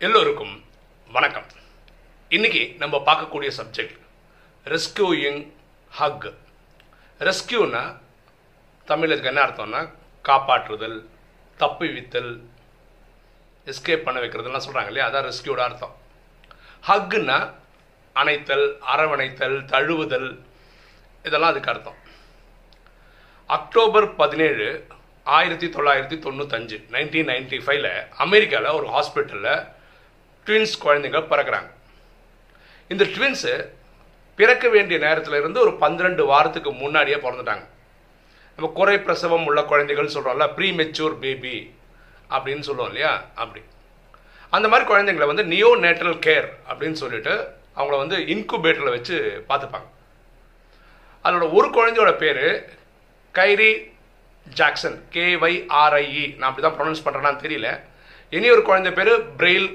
எல்லோருக்கும் வணக்கம். இன்னைக்கு நம்ம பார்க்கக்கூடிய சப்ஜெக்ட் ரெஸ்கியூயிங் ஹக் ரெஸ்கியூனா தமிழ் என்ன அர்த்தம்னா காப்பாற்றுதல் தப்புவித்தல் எஸ்கேப் பண்ண வைக்கிறதுலாம் சொல்கிறாங்க இல்லையா? அதான் ரெஸ்கியூட அர்த்தம். ஹக்குன்னா அணைத்தல் அரவணைத்தல் தழுவுதல் இதெல்லாம் அதுக்கு அர்த்தம். அக்டோபர் பதினேழு ஆயிரத்தி தொள்ளாயிரத்தி தொண்ணூத்தஞ்சு நைன்டீன் நைன்டி ஃபைவ்ல அமெரிக்காவில் ஒரு ஹாஸ்பிட்டலில் ட்வின்ஸ் குழந்தைங்க பிறக்கிறாங்க. இந்த ட்வின்ஸு பிறக்க வேண்டிய நேரத்தில் இருந்து ஒரு பன்னிரெண்டு வாரத்துக்கு முன்னாடியே பிறந்துட்டாங்க. நம்ம குறை பிரசவம் உள்ள குழந்தைகள் சொல்கிறோம்ல ப்ரீ மெச்சூர் பேபி அப்படின்னு சொல்லுவோம் இல்லையா? அப்படி. அந்த மாதிரி குழந்தைங்களை வந்து நியோ நேட்டல் கேர் அப்படின்னு சொல்லிட்டு அவங்கள வந்து இன்குபேட்டரில் வச்சு பார்த்துப்பாங்க. அதோட ஒரு குழந்தையோட பேர் கைரி ஜாக்சன் கேஒய்ஆர்ஐஇ நான் அப்படி தான் ப்ரொனவுன்ஸ் பண்ணுறேன்னு தெரியல. இனி ஒரு குழந்தை பேர் பிரெயில்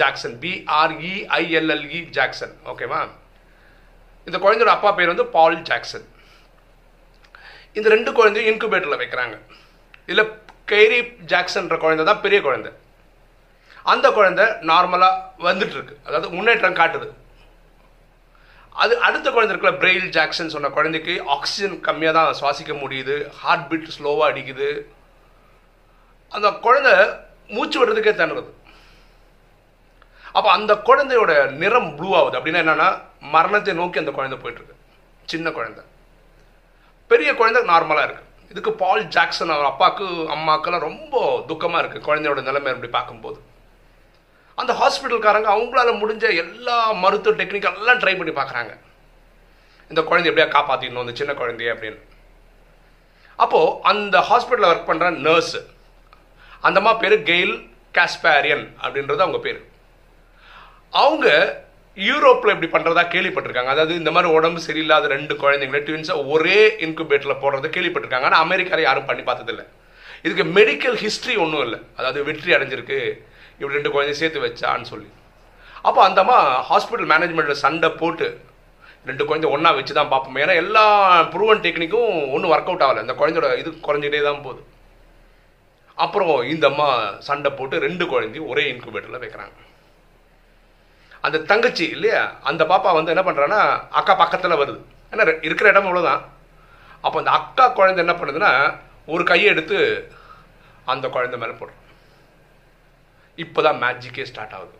ஜாக்சன் பிஆர்இஐஎல்எல்இ ஜாக்சன் ஓகேவா இந்த குழந்தையோட அப்பா பேர் வந்து பால் ஜாக்சன் இந்த ரெண்டு குழந்தையும் இன்குபேட்டரில் வைக்கிறாங்க. இதில் கெய்ரி ஜாக்சன்ற குழந்தை தான் பெரிய குழந்தை. அந்த குழந்தை நார்மலாக வந்துட்டு இருக்கு அதாவது முன்னேற்றம் காட்டுது. அது அடுத்த குழந்தை இருக்கல பிரெயில் ஜாக்சன் சொன்ன குழந்தைக்கு ஆக்சிஜன் கம்மியாக தான் சுவாசிக்க முடியுது. ஹார்ட் பீட் ஸ்லோவாக அடிக்குது. அந்த குழந்தை மூச்சு விடுறதுக்கே திணறுது அப்போ அந்த குழந்தையோட நிறம் ப்ளூ ஆகுது. அப்படின்னா என்னன்னா மரணத்தை நோக்கி அந்த குழந்தை போயிட்டு இருக்கு சின்ன குழந்தை. பெரிய குழந்தை நார்மலாக இருக்கு. இதுக்கு பால் ஜாக்சன் அவர் அப்பாவுக்கு அம்மாக்கெல்லாம் ரொம்ப துக்கமாக இருக்குது குழந்தையோட நிலைமை அப்படி பார்க்கும்போது. அந்த ஹாஸ்பிட்டல்காரங்க அவங்களால முடிஞ்ச எல்லா மருத்துவ டெக்னிக்கெல்லாம் ட்ரை பண்ணி பார்க்குறாங்க. இந்த குழந்தை எப்படியா காப்பாற்றிடணும் இந்த சின்ன குழந்தைய அப்படின்னு. அப்போது அந்த ஹாஸ்பிட்டலில் ஒர்க் பண்ணுற நர்ஸு அந்தம்மா பேர் கெயில் காஸ்பாரியன் அப்படின்றது அவங்க பேர். அவங்க யூரோப்பில் இப்படி பண்ணுறதா கேள்விப்பட்டிருக்காங்க. அதாவது இந்த மாதிரி உடம்பு சரியில்லாத ரெண்டு குழந்தைங்களை ட்வின்ஸை ஒரே இன்குபேட்டரில் போடுறத கேள்விப்பட்டிருக்காங்க. ஆனால் அமெரிக்காவில் யாரும் பண்ணி பார்த்ததில்ல. இதுக்கு மெடிக்கல் ஹிஸ்ட்ரி ஒன்றும் இல்லை. அதாவது வெற்றி அடைஞ்சிருக்கு. இப்படி ரெண்டு குழந்தை சேர்த்து வச்சான்னு சொல்லி. அப்போ அந்தம்மா ஹாஸ்பிட்டல் மேனேஜ்மெண்ட்டில் சண்டை போட்டு ரெண்டு குழந்தை ஒன்றா வச்சு தான் பார்ப்போம். ஏன்னா எல்லா ப்ரூவன் டெக்னிக்கும் ஒன்றும் ஒர்க் அவுட் ஆகலை. அந்த குழந்தையோட இது குறைஞ்சிட்டே தான் போகுது. அப்புறம் இந்த அம்மா சண்டை போட்டு ரெண்டு குழந்தையும் ஒரே இன்குபேட்டரில் வைக்கிறாங்க. அந்த தங்கச்சி இல்லையா? அந்த பாப்பா வந்து என்ன பண்ணுறான்னா அக்கா பக்கத்தில் வருது. ஏன்னா இருக்கிற இடம் அவ்வளோதான் அப்போ அந்த அக்கா குழந்தை என்ன பண்ணுதுன்னா ஒரு கையை எடுத்து அந்த குழந்தை மேலே போடுறோம் இப்போ தான் மேஜிக்கே ஸ்டார்ட் ஆகுது.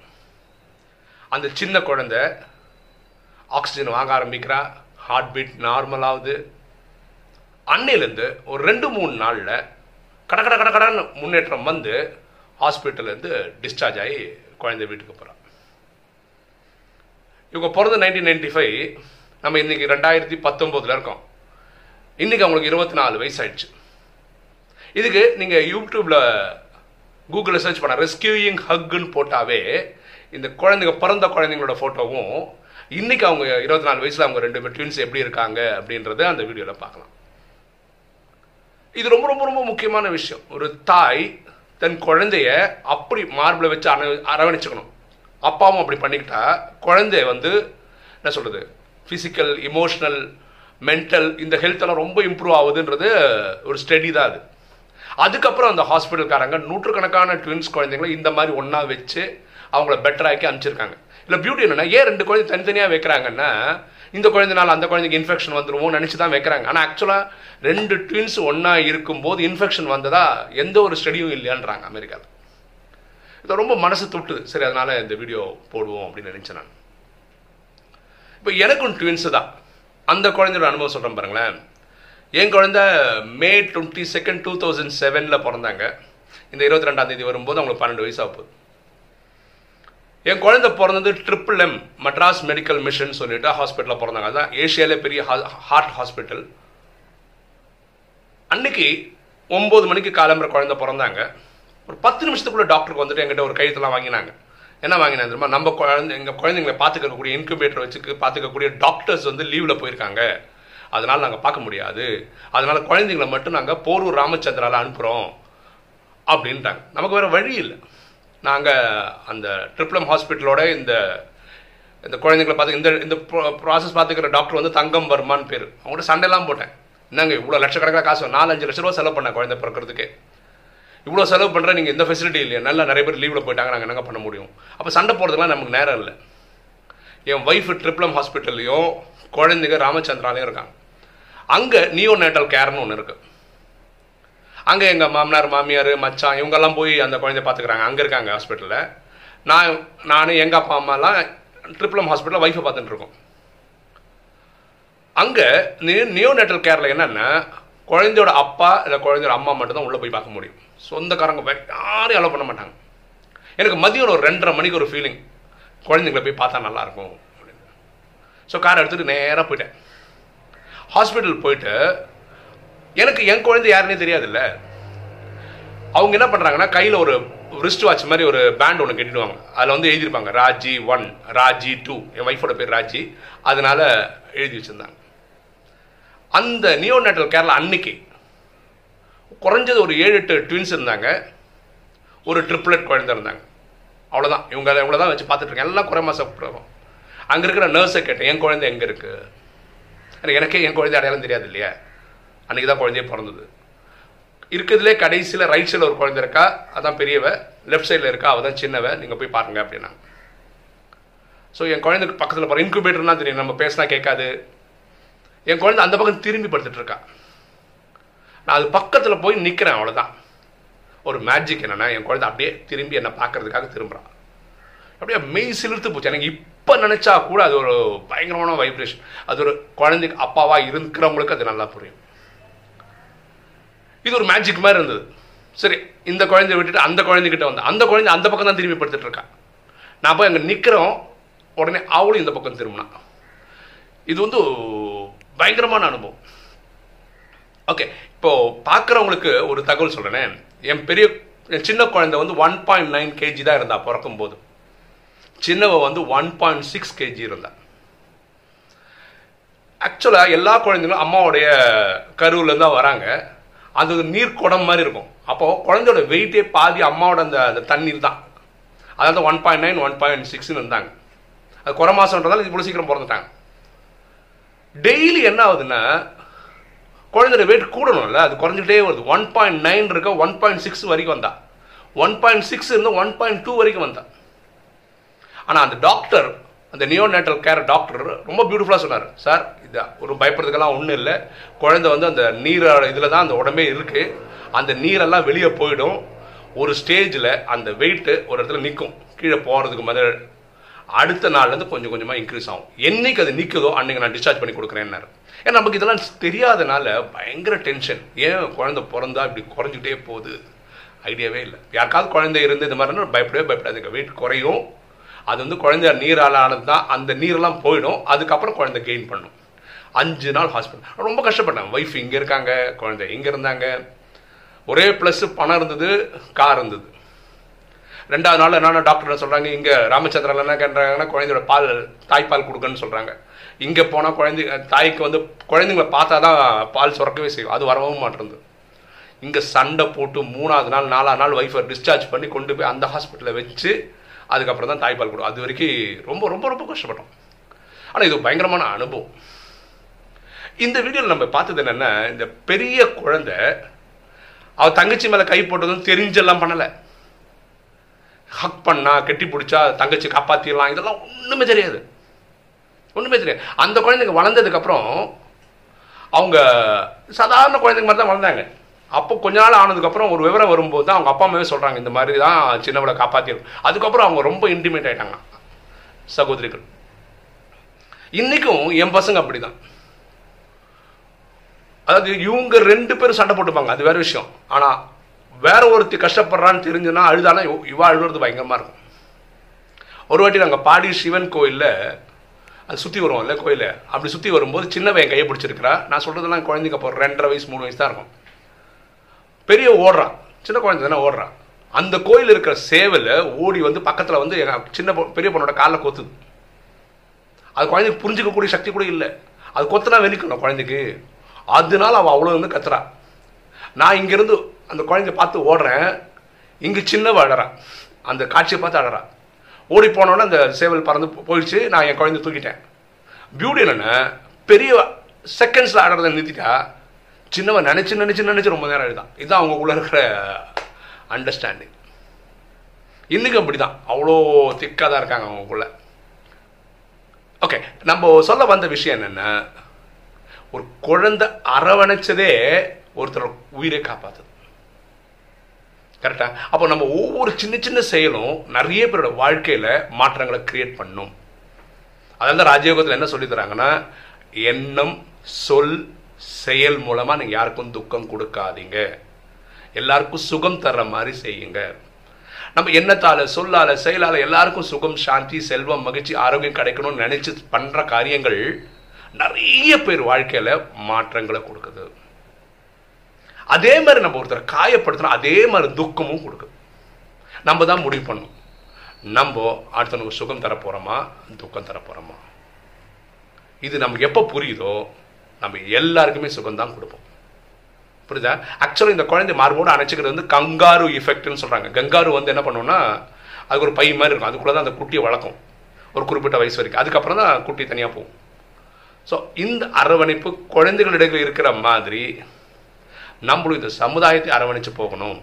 அந்த சின்ன குழந்தை ஆக்சிஜன் வாங்க ஆரம்பிக்கிறா. ஹார்ட் பீட் நார்மல் ஆகுது. அன்னையிலேருந்து ஒரு ரெண்டு மூணு நாளில் கட கட கட கடன்னு முன்னேற்றம் வந்து ஹாஸ்பிட்டல்லேருந்து டிஸ்சார்ஜ் ஆகி குழந்தை வீட்டுக்கு போகிறான் இவங்க பிறந்த நைன்டீன் நைன்டி ஃபைவ் நம்ம இன்றைக்கி ரெண்டாயிரத்தி பத்தொம்போதில் இருக்கோம். இன்றைக்கி அவங்களுக்கு இருபத்தி நாலு வயசு ஆயிடுச்சு இதுக்கு நீங்கள் யூடியூப்பில் கூகுளில் சர்ச் பண்ண ரெஸ்கியூயிங் ஹக்குன்னு போட்டாவே இந்த குழந்தைங்க பிறந்த குழந்தைங்களோட ஃபோட்டோவும் இன்றைக்கி அவங்க இருபத்தி நாலு வயசில் அவங்க ரெண்டு பேர் ட்வின்ஸ் எப்படி இருக்காங்க அப்படின்றத அந்த வீடியோவில் பார்க்கலாம். இது ரொம்ப ரொம்ப ரொம்ப முக்கியமான விஷயம். ஒரு தாய் தன் குழந்தைய அப்படி மார்பில் வச்சு அர அரவணைச்சுக்கணும். அப்பாவும் அப்படி பண்ணிக்கிட்டா குழந்தை வந்து என்ன சொல்கிறது ஃபிசிக்கல் இமோஷனல் மென்டல் இந்த ஹெல்த்தெல்லாம் ரொம்ப இம்ப்ரூவ் ஆகுதுன்றது ஒரு ஸ்டடி தான் அது. அதுக்கப்புறம் அந்த ஹாஸ்பிட்டல்காரங்க நூற்றுக்கணக்கான ட்வின்ஸ் குழந்தைங்களை இந்த மாதிரி ஒன்றா வச்சு அவங்கள பெட்டராக்கி அனுப்பிச்சிருக்காங்க. இல்லை பியூட்டி என்னென்னா ஏன் ரெண்டு குழந்தை தனித்தனியாக வைக்கிறாங்கன்னா இந்த குழந்தைனால அந்த குழந்தைக்கு இன்ஃபெக்ஷன் வந்துடுவோம் நினச்சி தான் வைக்கிறாங்க. ஆனால் ஆக்சுவலாக ரெண்டு ட்வின்ஸ் ஒன்றா இருக்கும்போது இன்ஃபெக்ஷன் வந்ததா எந்த ஒரு ஸ்டடியும் இல்லையான்றாங்க அமெரிக்காவில் இது ரொம்ப மனசு தொட்டுது சரி அதனால் இந்த வீடியோ போடுவோம் அப்படின்னு நினச்சேன் நான். இப்போ எனக்கும் ட்வின்ஸு தான். அந்த குழந்தையோட அனுபவம் சொல்கிறேன் பாருங்களேன். என் குழந்த May twenty second two thousand செவனில் பிறந்தாங்க. இந்த இருபத்தி ரெண்டாம் தேதி வரும்போது அவங்களுக்கு பன்னெண்டு வயசு ஆகுது. என் குழந்தை பிறந்தது triple M Madras medical mission சொல்லிட்டு ஹாஸ்பிட்டலில் பிறந்தாங்க. அதுதான் ஏஷியாவிலே பெரிய ஹார்ட் ஹாஸ்பிட்டல் அன்னைக்கு ஒம்பது மணிக்கு காலம்புற குழந்தை பிறந்தாங்க. ஒரு பத்து நிமிஷத்துக்குள்ள டாக்டருக்கு வந்துட்டு எங்கிட்ட ஒரு கையெழுத்தெல்லாம் வாங்கினாங்க. என்ன வாங்கினா தெரியுமா? நம்ம குழந்தை எங்கள் குழந்தைங்களை பார்த்துக்கக்கூடிய இன்குபேட்டர் வச்சுக்கு பார்த்துக்கக்கூடிய டாக்டர்ஸ் வந்து லீவில் போயிருக்காங்க. அதனால் நாங்கள் பார்க்க முடியாது. அதனால் குழந்தைங்களை மட்டும் நாங்கள் போரூர் ராமச்சந்திராவில் அனுப்புகிறோம் அப்படின்ட்டாங்க. நமக்கு வேறு வழி இல்லை. நாங்கள் அந்த ட்ரிப்ளம் ஹாஸ்பிட்டலோட இந்த இந்த குழந்தைங்களை பார்த்து இந்த இந்த ப்ராசஸ் பார்த்துக்கிற டாக்டர் வந்து தங்கம் வர்மான்னு பேர். அவங்கள்ட்ட சண்டைலாம் போட்டேன். என்னங்க இவ்வளோ லட்சக்கணக்காக காசு? நாலஞ்சு லட்ச ரூபா செலவு பண்ணேன் குழந்தை பிறக்கிறதுக்கு. இவ்வளோ செலவு பண்ணுற நீங்கள் எந்த ஃபெசிலிட்டி இல்லையா. நல்லா நிறைய பேர் லீவில் போயிட்டாங்க நாங்கள் என்ன பண்ண முடியும்? அப்போ சண்டை போடுறதுலாம் நமக்கு நேரம் இல்லை. என் ஒய்ஃப் ட்ரிப்ளம் ஹாஸ்பிட்டல்லையும் குழந்தைங்க ராமச்சந்திராலையும் இருக்காங்க. அங்கே நியோ நேட்டல் கேர்னு ஒன்று இருக்குது அங்கே எங்கள் மாமனார் மாமியார் மச்சான் இவங்கெல்லாம் போய் அந்த குழந்தைய பார்த்துக்குறாங்க. அங்கே இருக்காங்க ஹாஸ்பிட்டலில் நான் நான் எங்கள் அப்பா அம்மாலாம் ட்ரிப்ளம் ஹாஸ்பிட்டலில் ஒய்ஃபை பார்த்துட்டு இருக்கோம். அங்கே நியோ நேட்டல் கேரில் என்னென்னா குழந்தையோட அப்பா இல்லை குழந்தையோட அம்மா மட்டும்தான் உள்ளே போய் பார்க்க முடியும். சொந்தக்காரங்க யாரும் அலோவ் பண்ண மாட்டாங்க. எனக்கு மதியம் ஒரு ரெண்டரை மணிக்கு ஒரு ஃபீலிங் குழந்தைங்களை போய் பார்த்தா நல்லாயிருக்கும் அப்படின்னு. ஸோ காரை எடுத்துகிட்டு நேராக போயிட்டேன். ஹாஸ்பிட்டல் போயிட்டு எனக்கு என் குழந்தை யாருன்னே தெரியாதுல்ல. அவங்க என்ன பண்ணுறாங்கன்னா கையில் ஒரு ரிஸ்ட் வாட்ச் மாதிரி ஒரு பேண்ட் ஒன்று கட்டிடுவாங்க அதில் வந்து எழுதியிருப்பாங்க ராஜி ஒன் ராஜி டூ என் ஒய்ஃபோட பேர் ராஜி. அதனால் எழுதி வச்சுருந்தாங்க. அந்த நியோ நேட்டல் கேரளா அன்னைக்கு குறைஞ்சது ஒரு ஏழு எட்டு ட்வின்ஸ் இருந்தாங்க. ஒரு ட்ரிப்ளட் குழந்தை இருந்தாங்க. அவ்வளோதான் இவங்க இவ்வளோ தான் வச்சு பார்த்துட்ருக்கேன் எல்லாம் குறை மாதம் அங்கே இருக்கிற நர்ஸை கேட்டேன் என் குழந்தை எங்கே இருக்குது எனக்கு எனக்கே என் குழந்தை அடையாளம் தெரியாது இல்லையா? அன்றைக்கி தான் குழந்தையே பிறந்தது. இருக்கிறதுலே கடைசியில் ரைட் சைடில் ஒரு குழந்தை இருக்கா? அதான் பெரியவ. லெஃப்ட் சைடில் இருக்கா? அவள் தான் சின்னவ. நீங்கள் போய் பாருங்க அப்படின்னா. ஸோ என் குழந்தைக்கு பக்கத்தில் போகிற இன்குபேட்டர்லாம் தெரியும். நம்ம பேசினா கேட்காது. என் குழந்தை அந்த பக்கம் திரும்பி படுத்துட்டு இருக்கா. நான் அது பக்கத்தில் போய் நிற்கிறேன் அவ்வளோதான் ஒரு மேஜிக் என்னென்னா என் குழந்தை அப்படியே திரும்பி என்னை பார்க்கறதுக்காக திரும்புகிறான் அப்படியே மெய் சிலிர்த்து போச்சு. எனக்கு இப்போ நினச்சா கூட அது ஒரு பயங்கரமான வைப்ரேஷன் அது ஒரு குழந்தைக்கு அப்பாவாக இருக்கிறவங்களுக்கு அது நல்லா புரியும். இது ஒரு மேஜிக் மாதிரி இருந்தது. சரி இந்த குழந்தைய விட்டுட்டு அந்த குழந்தைகிட்ட வந்து அந்த குழந்தை அந்த பக்கம் தான் திரும்பி படுத்துட்டு இருக்கா. நான் போய் அங்கே நிற்கிறோம் உடனே அவளும் இந்த பக்கம் திரும்பினா. இது வந்து பயங்கரமான அனுபவம். ஓகே இப்போ பார்க்குறவங்களுக்கு ஒரு தகவல் சொல்கிறேனே என் பெரிய என் சின்ன குழந்தை வந்து ஒன் பாயிண்ட் நைன் கேஜி தான் இருந்தா பிறக்கும் போது சின்னவ வந்து ஒன் பாயிண்ட் சிக்ஸ் கேஜி இருந்தா. ஆக்சுவலாக எல்லா குழந்தைங்களும் அம்மாவுடைய கருவில் தான் வராங்க. அது நீர் குடம் மாதிரி இருக்கும். அப்போது குழந்தையோட வெயிட்டே பாதி அம்மாவோட அந்த அந்த தண்ணீர் தான். அதாவது one point nine one point சிக்ஸ்னு இருந்தாங்க. அது குறை மாதம்ன்றதால இவ்வளோ சீக்கிரம் பிறந்துட்டாங்க. டெய்லி என்ன ஆகுதுன்னா குழந்தையோட வெயிட் கூடணும்ல அது குறைஞ்சிட்டே வருது. ஒன் பாயிண்ட் நைன் இருக்க ஒன் பாயிண்ட் சிக்ஸ் வரைக்கும் வந்தா. ஒன் பாயிண்ட் சிக்ஸ் இருந்து ஒன் பாயிண்ட் டூ வரைக்கும் வந்தா. ஆனால் அந்த டாக்டர் அந்த நியோ நேட்டல் கேர் டாக்டர் ரொம்ப பியூட்டிஃபுல்லாக சொன்னார். சார் இது ஒரு பயப்படுறதுக்கெல்லாம் ஒன்றும் இல்லை. குழந்தை வந்து அந்த நீரோட இதில் தான் அந்த உடம்பே இருக்குது அந்த நீரெல்லாம் வெளியே போயிடும். ஒரு ஸ்டேஜில் அந்த வெயிட்டு ஒரு இடத்துல நிற்கும் கீழே போகிறதுக்கு முதல்ல அடுத்த நாள்லேருந்து கொஞ்சம் கொஞ்சமாக இன்க்ரீஸ் ஆகும். என்னைக்கு அது நிற்குதோ அன்றைக்கி நான் டிஸ்சார்ஜ் பண்ணி கொடுக்குறேன்னாரு. ஏன்னா நமக்கு இதெல்லாம் தெரியாதனால பயங்கர டென்ஷன் ஏன் குழந்தை பிறந்தா இப்படி குறைஞ்சிட்டே போகுது? ஐடியாவே இல்லை. யாருக்காவது குழந்தை இருந்து இந்த மாதிரினா பயப்படவே பயப்படாதுங்க. வெயிட் குறையும். அது வந்து குழந்தை நீரால் ஆனது தான் அந்த நீரெல்லாம் போயிடும். அதுக்கப்புறம் குழந்தை கெயின் பண்ணும். அஞ்சு நாள் ஹாஸ்பிட்டல் ரொம்ப கஷ்டப்பட்டேன். ஒய்ஃப் இங்கே இருக்காங்க குழந்தை இங்கே இருந்தாங்க. ஒரே ப்ளஸ் பணம் இருந்தது கார் இருந்தது. ரெண்டாவது நாள் என்னென்ன டாக்டர் சொல்கிறாங்க இங்கே ராமச்சந்திரன் என்ன கேட்குறாங்கன்னா குழந்தையோட பால் தாய்ப்பால் கொடுக்கன்னு சொல்கிறாங்க இங்கே போனால் குழந்தை தாய்க்கு வந்து குழந்தைங்களை பார்த்தா தான் பால் சுரக்கவே செய்யும். அது வரவும் மாட்டேங்குது. இங்கே சண்டை போட்டு மூணாவது நாள் நாலாவது நாள் ஒய்ஃபை டிஸ்சார்ஜ் பண்ணி கொண்டு போய் அந்த ஹாஸ்பிட்டலில் வச்சு அதுக்கப்புறம் தான் தாய்ப்பால் கொடுக்கும். அது வரைக்கும் ரொம்ப ரொம்ப ரொம்ப கஷ்டப்பட்டோம். ஆனால் இது பயங்கரமான அனுபவம். இந்த வீடியோவில் நம்ம பார்த்தது என்னென்னா இந்த பெரிய குழந்தை அவள் தங்கச்சி மேலே கை போட்டதும் தெரிஞ்செல்லாம் பண்ணலை. ஹக் பண்ணா கெட்டி பிடிச்சா தங்கச்சி காப்பாற்றிடலாம் இதெல்லாம் ஒன்றுமே தெரியாது. ஒன்றுமே தெரியாது. அந்த குழந்தைங்க வளர்ந்ததுக்கப்புறம் அவங்க சாதாரண குழந்தைங்க மாதிரி தான் வளர்ந்தாங்க. அப்போ கொஞ்ச நாள் ஆனதுக்கப்புறம் ஒரு விவரம் வரும்போது தான் அவங்க அப்பா அம்மாவே சொல்கிறாங்க இந்த மாதிரி தான் சின்னவளை காப்பாற்றிடும் அதுக்கப்புறம் அவங்க ரொம்ப இன்டிமேட் ஆகிட்டாங்க சகோதரிகள். இன்றைக்கும் என் பசங்க அப்படி தான் அதாவது இவங்க ரெண்டு பேரும் சண்டை போட்டுப்பாங்க அது வேற விஷயம். ஆனால் வேற ஒருத்தி கஷ்டப்படுறான்னு தெரிஞ்சுன்னா அழுதானா? இவ அழுகிறது பயங்கரமாக இருக்கும். ஒரு வாட்டி நாங்கள் பாடி சிவன் கோயிலில் அது சுற்றி வருவோம் இல்லை கோயிலில் அப்படி சுற்றி வரும்போது சின்னவன் என் கையை பிடிச்சிருக்கிறா. நான் சொல்கிறதெல்லாம் குழந்தைங்க அப்போ ரெண்டரை வயசு மூணு வயசு தான் இருக்கும். பெரிய ஓடுறான் சின்ன குழந்தை தானே ஓடுறான் அந்த கோயில் இருக்கிற சேவலை ஓடி வந்து பக்கத்தில் வந்து எங்கள் சின்ன பெரிய பொண்ணோட காலில் கொத்துது. அது குழந்தைக்கு புரிஞ்சிக்கக்கூடிய சக்தி கூட இல்லை. அது கொத்துனா வெளிக்கணும் குழந்தைக்கு. அதனால அவள் அவ்வளோ வந்து கத்துறா. நான் இங்கேருந்து அந்த குழந்தைய பார்த்து ஓடுறேன். இங்கே சின்னவ அழறான் அந்த காட்சியை பார்த்து அழறா. ஓடி போனோன்னே அந்த சேவல் பறந்து போயிடுச்சு. நான் என் குழந்தைய தூக்கிட்டேன். பியூட்டி என்னென்ன பெரிய செகண்ட்ஸில் அழறதை நிறுத்திட்டா சின்னவன் நினச்சி நினச்சி நினச்சி ரொம்ப நேரம் எழுதான் இதுதான் அவங்க உள்ள இருக்கிற அண்டர்ஸ்டாண்டிங் இன்னைக்கும் அப்படி தான் அவ்வளோ திக்காக தான் இருக்காங்க அவங்களுக்குள்ள ஓகே நம்ம சொல்ல வந்த விஷயம் என்னென்ன ஒரு குழந்தை அரவணைச்சதே ஒருத்தரோட உயிரை காப்பாற்றுது கரெக்டா அப்போ நம்ம ஒவ்வொரு சின்ன சின்ன செயலும் நிறைய பேரோட வாழ்க்கையில மாற்றங்களை கிரியேட் பண்ணும். அதனால ராஜயோகத்தில் என்ன சொல்லி தராங்கன்னா எண்ணம் சொல் செயல் மூலமா நீங்க யாருக்கும் துக்கம் கொடுக்காதீங்க. எல்லாருக்கும் சுகம் தர்ற மாதிரி செய்யுங்க. நம்ம எண்ணத்தால சொல்லால செயலால எல்லாருக்கும் சுகம் சாந்தி செல்வம் மகிழ்ச்சி ஆரோக்கியம் கிடைக்கணும்னு நினைச்சு பண்ற காரியங்கள் நிறைய பேர் வாழ்க்கையில மாற்றங்களை கொடுக்குது. அதே மாதிரி நம்ம ஒருத்தரை காயப்படுத்தணும் அதே மாதிரி துக்கமும் கொடுக்கும். நம்ம தான் முடிவு பண்ணணும். நம்ம அடுத்தவனுக்கு சுகம் தரப்போகிறோமா துக்கம் தரப்போகிறோமா இது நமக்கு எப்போ புரியுதோ நம்ம எல்லாருக்குமே சுகம் தான் கொடுப்போம். புரியுதா? ஆக்சுவலாக இந்த குழந்தை மார்போடு அணைச்சிக்கிறது வந்து கங்காரு இஃபெக்ட்னு சொல்கிறாங்க கங்காரு வந்து என்ன பண்ணுவோம்னா அதுக்கு ஒரு பை மாதிரி இருக்கும். அதுக்குள்ளே தான் அந்த குட்டியை வளர்க்கும். ஒரு குறிப்பிட்ட வயசு வரைக்கும். அதுக்கப்புறம் தான் குட்டி தனியாக போகும். ஸோ இந்த அரவணைப்பு குழந்தைகளிடையே இருக்கிற மாதிரி நம்மளும் இந்த சமுதாயத்தை அரவணைச்சு போகணும்.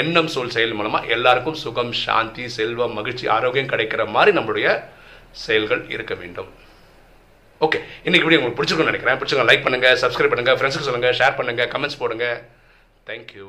எண்ணம் சொல் செயல் மூலமாக எல்லாருக்கும் சுகம் சாந்தி செல்வம் மகிழ்ச்சி ஆரோக்கியம் கிடைக்கிற மாதிரி நம்மளுடைய செயல்கள் இருக்க வேண்டும். ஓகே இன்னைக்கு வீடியோ உங்களுக்கு பிடிச்சிருக்கும்னு நினைக்கிறேன். பிடிச்சிருக்கோம் லைக் பண்ணுங்கள் சப்ஸ்கிரைப் பண்ணுங்கள் ஃப்ரெண்ட்ஸுக்கு சொல்லுங்கள் ஷேர் பண்ணுங்கள் கமெண்ட்ஸ் போடுங்க. தேங்க்யூ